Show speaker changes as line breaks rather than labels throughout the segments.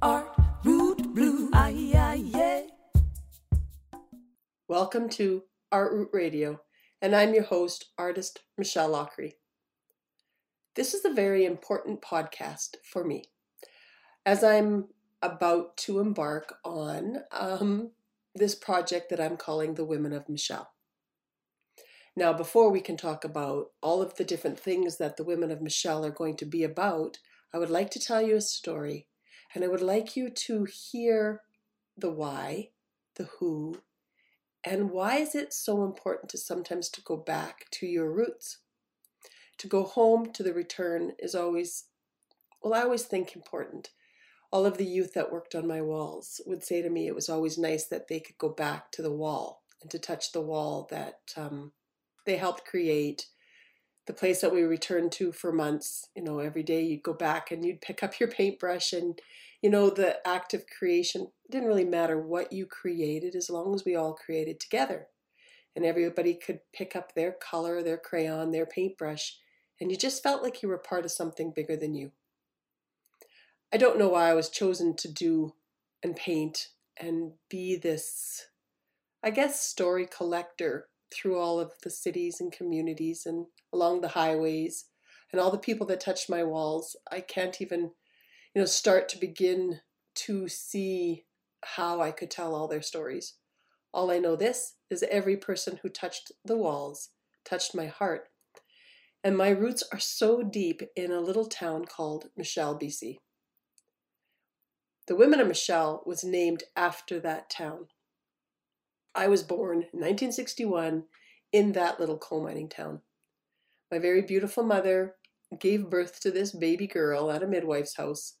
Art, root, blue.
Welcome to Art Root Radio, and I'm your host, artist Michelle Loughery. This is a very important podcast for me as I'm about to embark on um, this project that I'm calling The Women of Michel. Now, before we can talk about all of the different things that the Women of Michel are going to be about, I would like to tell you a story, and I would like you to hear the why, the who, and why is it so important to sometimes to go back to your roots? To go home to the return is always, well, I always think important. All of the youth that worked on my walls would say to me it was always nice that they could go back to the wall and to touch the wall that um, they helped create the place that we returned to for months you know every day you'd go back and you'd pick up your paintbrush and you know the act of creation didn't really matter what you created as long as we all created together. And everybody could pick up their color their crayon their paintbrush and you just felt like you were part of something bigger than you. I don't know why i was chosen to do and paint and be this i guess story collector through all of the cities and communities and along the highways and all the people that touched my walls. I can't even, you know, start to begin to see how I could tell all their stories. All I know this is every person who touched the walls touched my heart. And my roots are so deep in a little town called Michel, BC. The Women of Michel was named after that town. I was born in 1961 in that little coal mining town. My very beautiful mother gave birth to this baby girl at a midwife's house,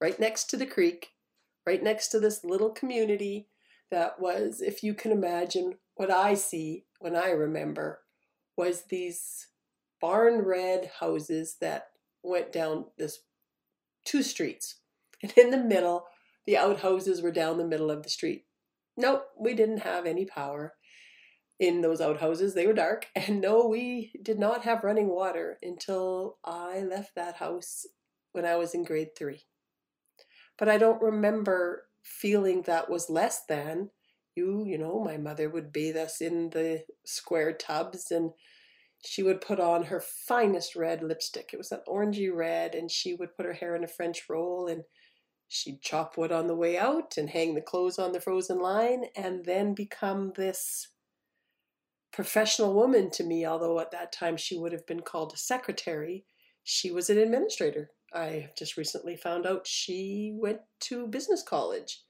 right next to the creek, right next to this little community that was, if you can imagine, what I see when I remember was these barn red houses that went down this two streets. And in the middle, the outhouses were down the middle of the street. Nope, we didn't have any power in those outhouses. They were dark. And no, we did not have running water until I left that house when I was in grade three. But I don't remember feeling that was less than. You, you know, my mother would bathe us in the square tubs and she would put on her finest red lipstick. It was an orangey red, and she would put her hair in a French roll and she'd chop wood on the way out and hang the clothes on the frozen line and then become this professional woman to me although at that time she would have been called a secretary she was an administrator. I have just recently found out she went to business college.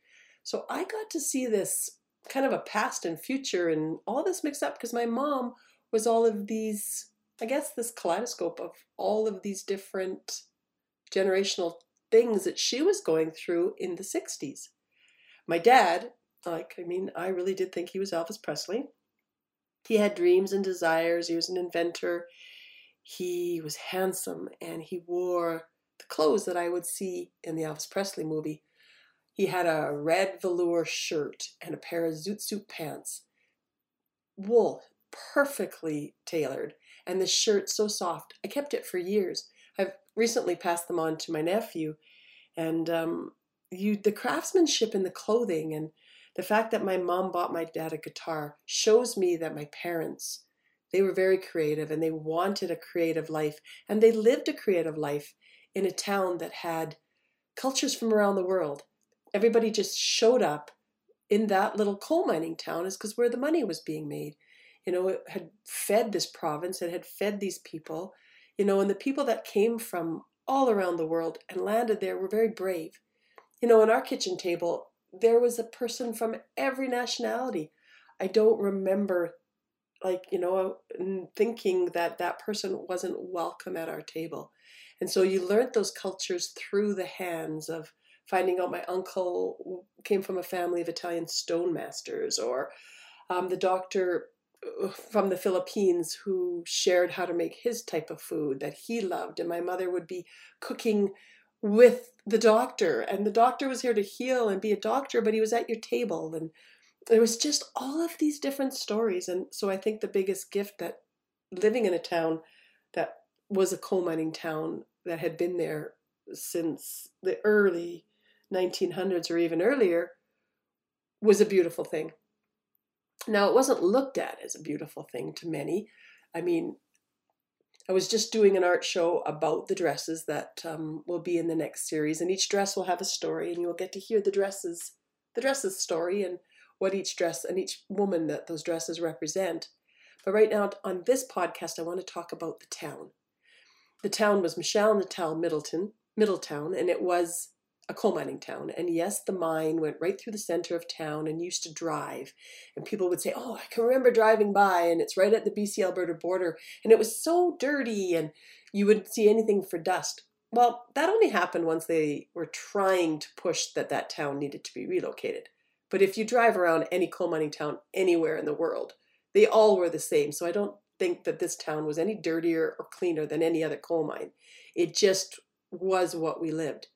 So i got to see this kind of a past and future and all this mixed up because my mom was all of these i guess this kaleidoscope of all of these different generational things that she was going through in the 60s. My dad, like, I mean, I really did think he was Elvis Presley. He had dreams and desires, he was an inventor. He was handsome and he wore the clothes that I would see in the Elvis Presley movie. He had a red velour shirt and a pair of zoot suit pants. Wool, perfectly tailored, and the shirt so soft. I kept it for years. Recently passed them on to my nephew, and um, you the craftsmanship in the clothing and the fact that my mom bought my dad a guitar shows me that my parents they were very creative and they wanted a creative life and they lived a creative life in a town that had cultures from around the world. Everybody just showed up in that little coal mining town is because where the money was being made. You know it had fed this province it had fed these people you know, and the people that came from all around the world and landed there were very brave. You know, on our kitchen table, there was a person from every nationality. I don't remember, like, you know, thinking that that person wasn't welcome at our table. And so you learned those cultures through the hands of finding out my uncle came from a family of Italian stonemasters, or um, the doctor from the Philippines who shared how to make his type of food that he loved. And my mother would be cooking with the doctor, and the doctor was here to heal and be a doctor, but he was at your table. And there was just all of these different stories. And so I think the biggest gift that living in a town that was a coal mining town that had been there since the early 1900s or even earlier was a beautiful thing. Now, it wasn't looked at as a beautiful thing to many. I mean, I was just doing an art show about the dresses that um, will be in the next series, and each dress will have a story, and you'll get to hear the dresses, the dresses story, and what each dress and each woman that those dresses represent. But right now on this podcast, I want to talk about the town. The town was Michel Natal Middleton, Middletown, and it was a coal mining town. And yes, the mine went right through the center of town and used to drive. And people would say, Oh, I can remember driving by, and it's right at the BC Alberta border. And it was so dirty, and you wouldn't see anything for dust. Well, that only happened once they were trying to push that that town needed to be relocated. But if you drive around any coal mining town anywhere in the world, they all were the same. So I don't think that this town was any dirtier or cleaner than any other coal mine. It just was what we lived.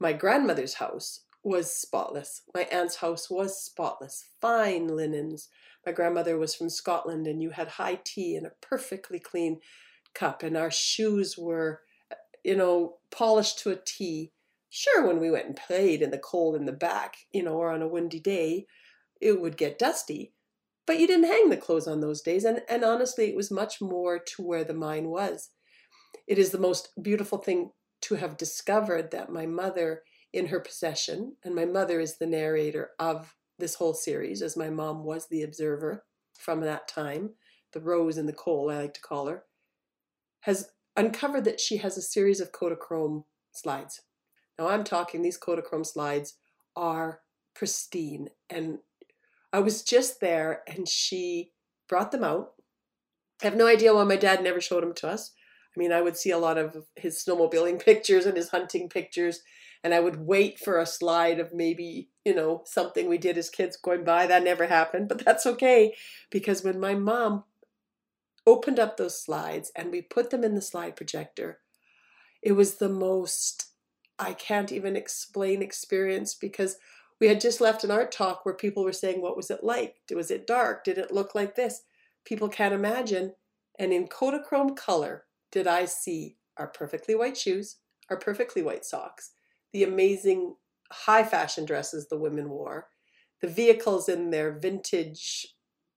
My grandmother's house was spotless. My aunt's house was spotless. Fine linens. My grandmother was from Scotland, and you had high tea in a perfectly clean cup, and our shoes were, uh, you know, polished to a T. Sure, when we went and played in the cold in the back, you know, or on a windy day, it would get dusty. But you didn't hang the clothes on those days, and, and honestly, it was much more to where the mine was. It is the most beautiful thing to have discovered that my mother, in her possession, and my mother is the narrator of this whole series, as my mom was the observer from that time, the rose in the coal, I like to call her, has uncovered that she has a series of Kodachrome slides. Now I'm talking, these Kodachrome slides are pristine. And I was just there and she brought them out. I have no idea why my dad never showed them to us. I mean, I would see a lot of his snowmobiling pictures and his hunting pictures, and I would wait for a slide of maybe, you know, something we did as kids going by. That never happened, but that's okay because when my mom opened up those slides and we put them in the slide projector, it was the most, I can't even explain experience because we had just left an art talk where people were saying, What was it like? Was it dark? Did it look like this? People can't imagine. And in Kodachrome color, did I see our perfectly white shoes, our perfectly white socks, the amazing high fashion dresses the women wore, the vehicles in their vintage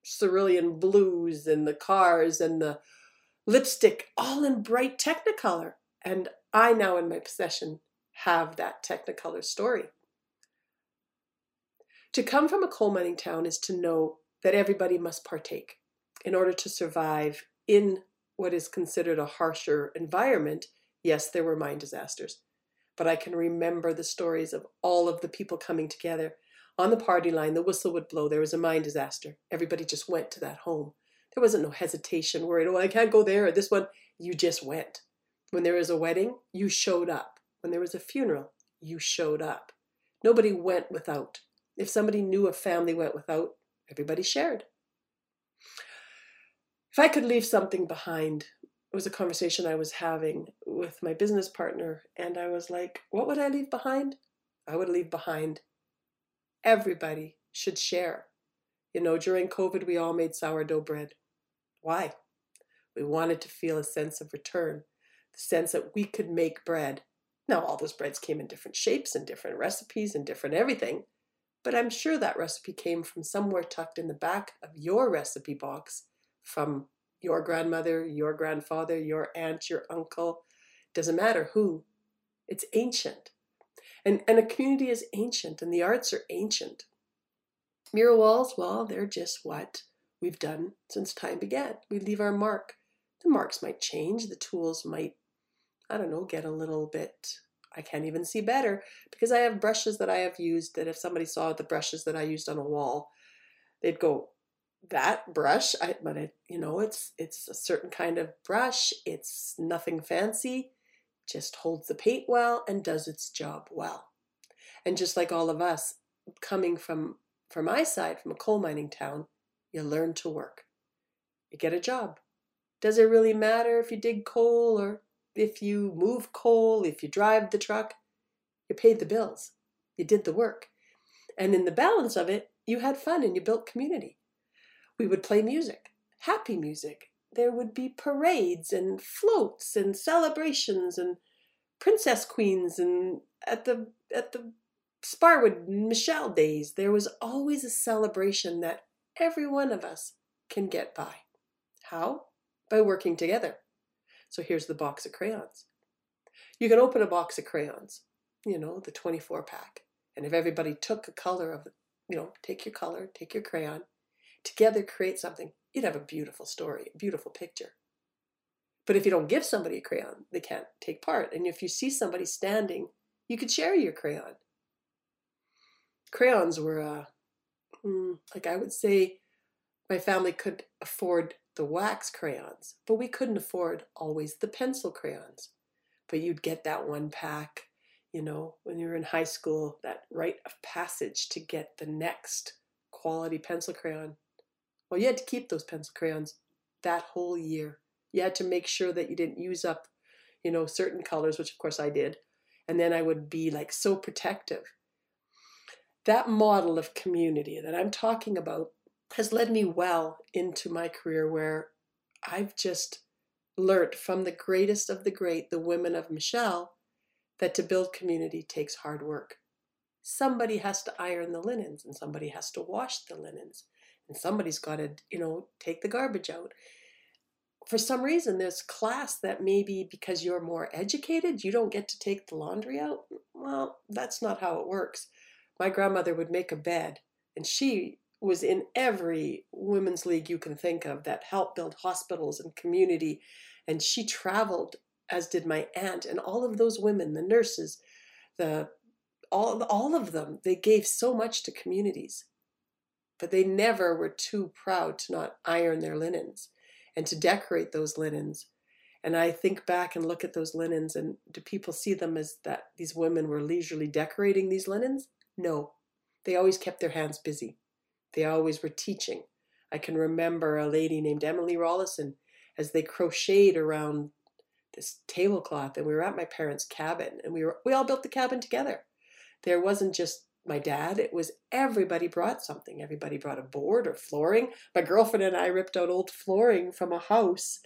cerulean blues, and the cars and the lipstick, all in bright Technicolor. And I now in my possession have that Technicolor story. To come from a coal mining town is to know that everybody must partake in order to survive in what is considered a harsher environment, yes, there were mine disasters. But I can remember the stories of all of the people coming together. On the party line, the whistle would blow. There was a mine disaster. Everybody just went to that home. There wasn't no hesitation, worried, oh, I can't go there or this one. You just went. When there was a wedding, you showed up. When there was a funeral, you showed up. Nobody went without. If somebody knew a family went without, everybody shared if I could leave something behind, it was a conversation I was having with my business partner, and I was like, what would I leave behind? I would leave behind everybody should share. You know, during COVID, we all made sourdough bread. Why? We wanted to feel a sense of return, the sense that we could make bread. Now, all those breads came in different shapes and different recipes and different everything, but I'm sure that recipe came from somewhere tucked in the back of your recipe box from your grandmother, your grandfather, your aunt, your uncle, doesn't matter who. It's ancient. And, and a community is ancient, and the arts are ancient. Mural walls, well, they're just what we've done since time began. We leave our mark. The marks might change, the tools might, I don't know, get a little bit. I can't even see better because I have brushes that I have used that if somebody saw the brushes that I used on a wall, they'd go, that brush I, but it you know it's it's a certain kind of brush it's nothing fancy just holds the paint well and does its job well. And just like all of us coming from from my side from a coal mining town you learn to work. You get a job. Does it really matter if you dig coal or if you move coal if you drive the truck? You paid the bills. You did the work. And in the balance of it you had fun and you built community we would play music, happy music. There would be parades and floats and celebrations and princess queens and at the at the Sparwood Michel days, there was always a celebration that every one of us can get by. How? By working together. So here's the box of crayons. You can open a box of crayons, you know, the 24 pack. And if everybody took a color of, you know, take your color, take your crayon, together create something, you'd have a beautiful story, a beautiful picture. But if you don't give somebody a crayon, they can't take part. And if you see somebody standing, you could share your crayon. Crayons were, uh, mm, like I would say, my family could afford the wax crayons, but we couldn't afford always the pencil crayons. But you'd get that one pack, you know, when you were in high school, that rite of passage to get the next quality pencil crayon. Well, you had to keep those pencil crayons that whole year. You had to make sure that you didn't use up, you know, certain colors, which of course I did. And then I would be like so protective. That model of community that I'm talking about has led me well into my career where I've just learnt from the greatest of the great, the women of Michel, that to build community takes hard work. Somebody has to iron the linens and somebody has to wash the linens and somebody's got to, you know, take the garbage out. For some reason, there's class that maybe because you're more educated, you don't get to take the laundry out. Well, that's not how it works. My grandmother would make a bed and she was in every women's league you can think of that helped build hospitals and community. And she traveled, as did my aunt, and all of those women, the nurses, the all, all of them, they gave so much to communities. But they never were too proud to not iron their linens and to decorate those linens. And I think back and look at those linens, and do people see them as that these women were leisurely decorating these linens? No, they always kept their hands busy. They always were teaching. I can remember a lady named Emily Rollison as they crocheted around this tablecloth, and we were at my parents' cabin, and we were we all built the cabin together. There wasn't just my dad, it was everybody brought something. Everybody brought a board or flooring. My girlfriend and I ripped out old flooring from a house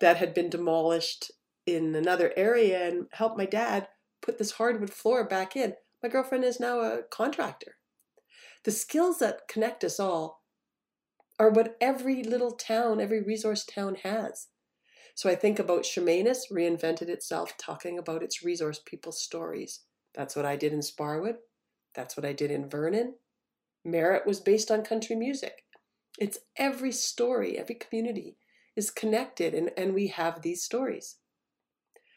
that had been demolished in another area and helped my dad put this hardwood floor back in. My girlfriend is now a contractor. The skills that connect us all are what every little town, every resource town has. So I think about Chemainus reinvented itself talking about its resource people's stories. That's what I did in Sparwood. That's what I did in Vernon. Merritt was based on country music. It's every story, every community is connected, and, and we have these stories.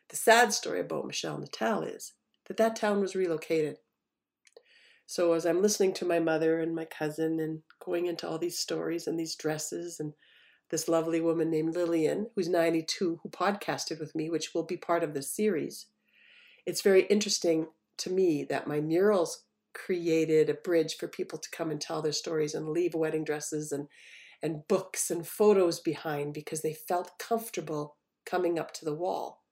The sad story about Michel Natal is that that town was relocated. So as I'm listening to my mother and my cousin and going into all these stories and these dresses and this lovely woman named Lillian, who's 92, who podcasted with me, which will be part of this series, it's very interesting to me that my murals created a bridge for people to come and tell their stories and leave wedding dresses and and books and photos behind because they felt comfortable coming up to the wall.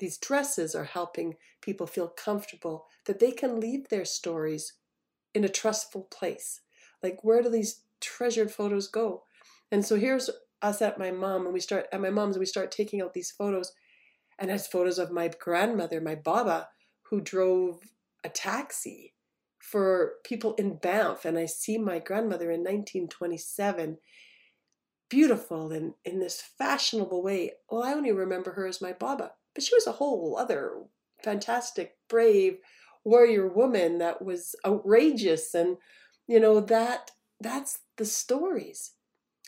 These dresses are helping people feel comfortable that they can leave their stories in a trustful place. Like, where do these treasured photos go? And so here's us at my mom, and we start at my mom's, and we start taking out these photos, and it's photos of my grandmother, my Baba, who drove a taxi for people in Banff. And I see my grandmother in 1927, beautiful and in this fashionable way. Well, I only remember her as my Baba, but she was a whole other fantastic, brave warrior woman that was outrageous. And, you know, that that's the stories.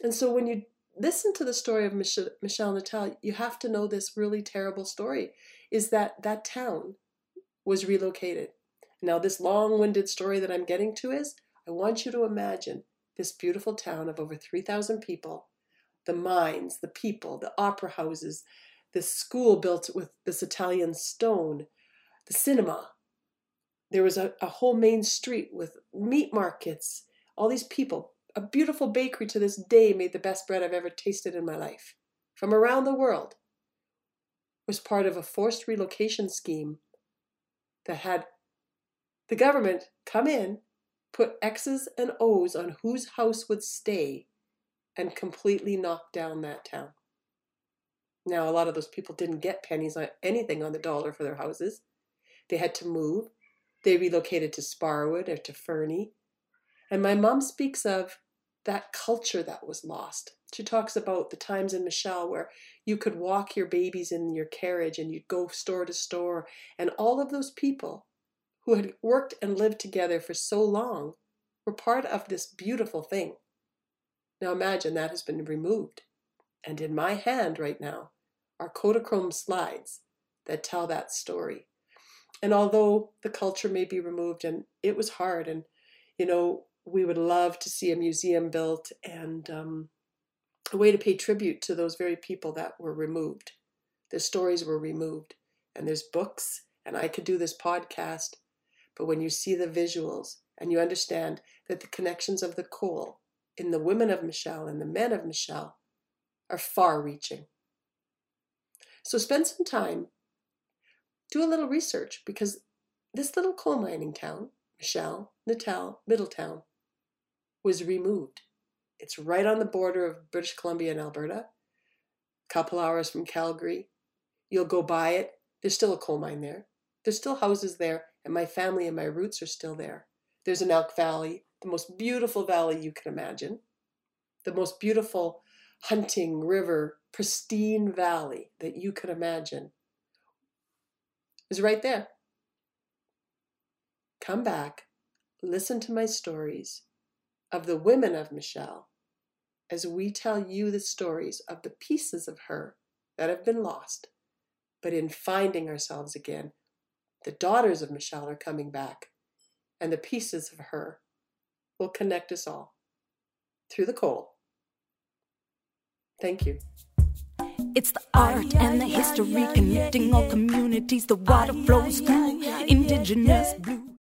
And so when you listen to the story of Michel, Michel Natal, you have to know this really terrible story is that that town was relocated now, this long winded story that I'm getting to is I want you to imagine this beautiful town of over 3,000 people, the mines, the people, the opera houses, this school built with this Italian stone, the cinema. There was a, a whole main street with meat markets, all these people. A beautiful bakery to this day made the best bread I've ever tasted in my life. From around the world was part of a forced relocation scheme that had the government come in, put X's and O's on whose house would stay, and completely knock down that town. Now, a lot of those people didn't get pennies on anything on the dollar for their houses. They had to move. They relocated to Sparwood or to Fernie. And my mom speaks of that culture that was lost. She talks about the times in Michel where you could walk your babies in your carriage and you'd go store to store, and all of those people who had worked and lived together for so long were part of this beautiful thing. Now imagine that has been removed. And in my hand right now are Kodachrome slides that tell that story. And although the culture may be removed and it was hard, and you know, we would love to see a museum built and um, a way to pay tribute to those very people that were removed. Their stories were removed, and there's books, and I could do this podcast. But when you see the visuals and you understand that the connections of the coal in the women of Michel and the men of Michel are far reaching. So spend some time, do a little research because this little coal mining town, Michel, Natal, Middletown, was removed. It's right on the border of British Columbia and Alberta, a couple hours from Calgary. You'll go by it. There's still a coal mine there. There's still houses there, and my family and my roots are still there. There's an Elk Valley, the most beautiful valley you can imagine, the most beautiful hunting river, pristine valley that you can imagine is right there. Come back, listen to my stories of the women of Michel as we tell you the stories of the pieces of her that have been lost. But in finding ourselves again, the daughters of Michel are coming back, and the pieces of her will connect us all through the coal. Thank you.
It's the art and the history connecting all communities. The water flows through indigenous blue.